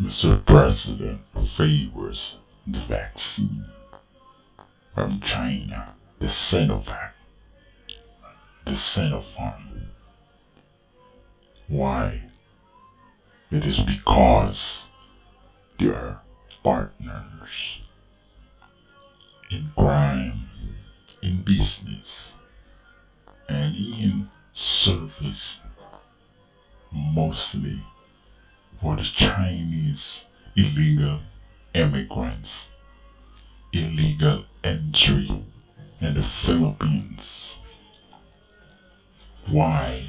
Mr. President favors the vaccine from China, the Sinovac, the Sinopharm. Why? It is because they are partners in crime, in business, and in service, mostly for the Chinese illegal immigrants, illegal entry in the Philippines. Why?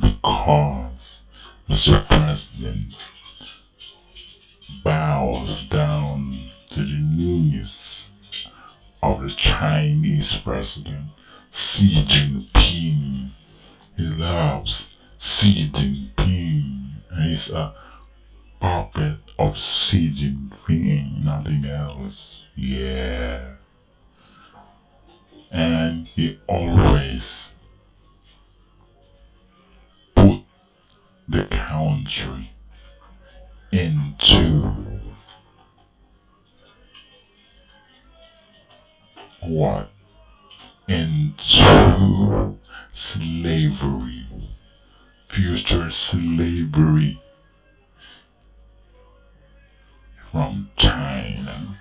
Because Mr. President bows down to the knees of the Chinese president Xi Jinping. He loves Xi Jinping. He's a puppet of Xi Jinping, nothing else. Yeah. And he always put the country into what? Into slavery, future slavery from China.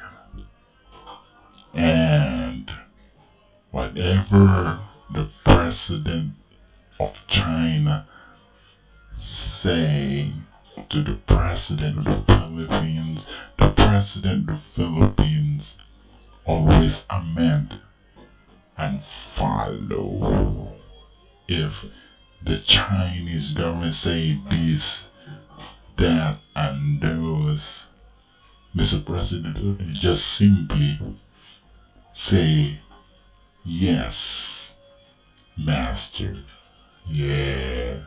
And whatever the president of China say to the president of the Philippines, the president of the Philippines always amend and follow. If the Chinese government say this, that, and those, Mr. President just simply say yes, master. Yeah.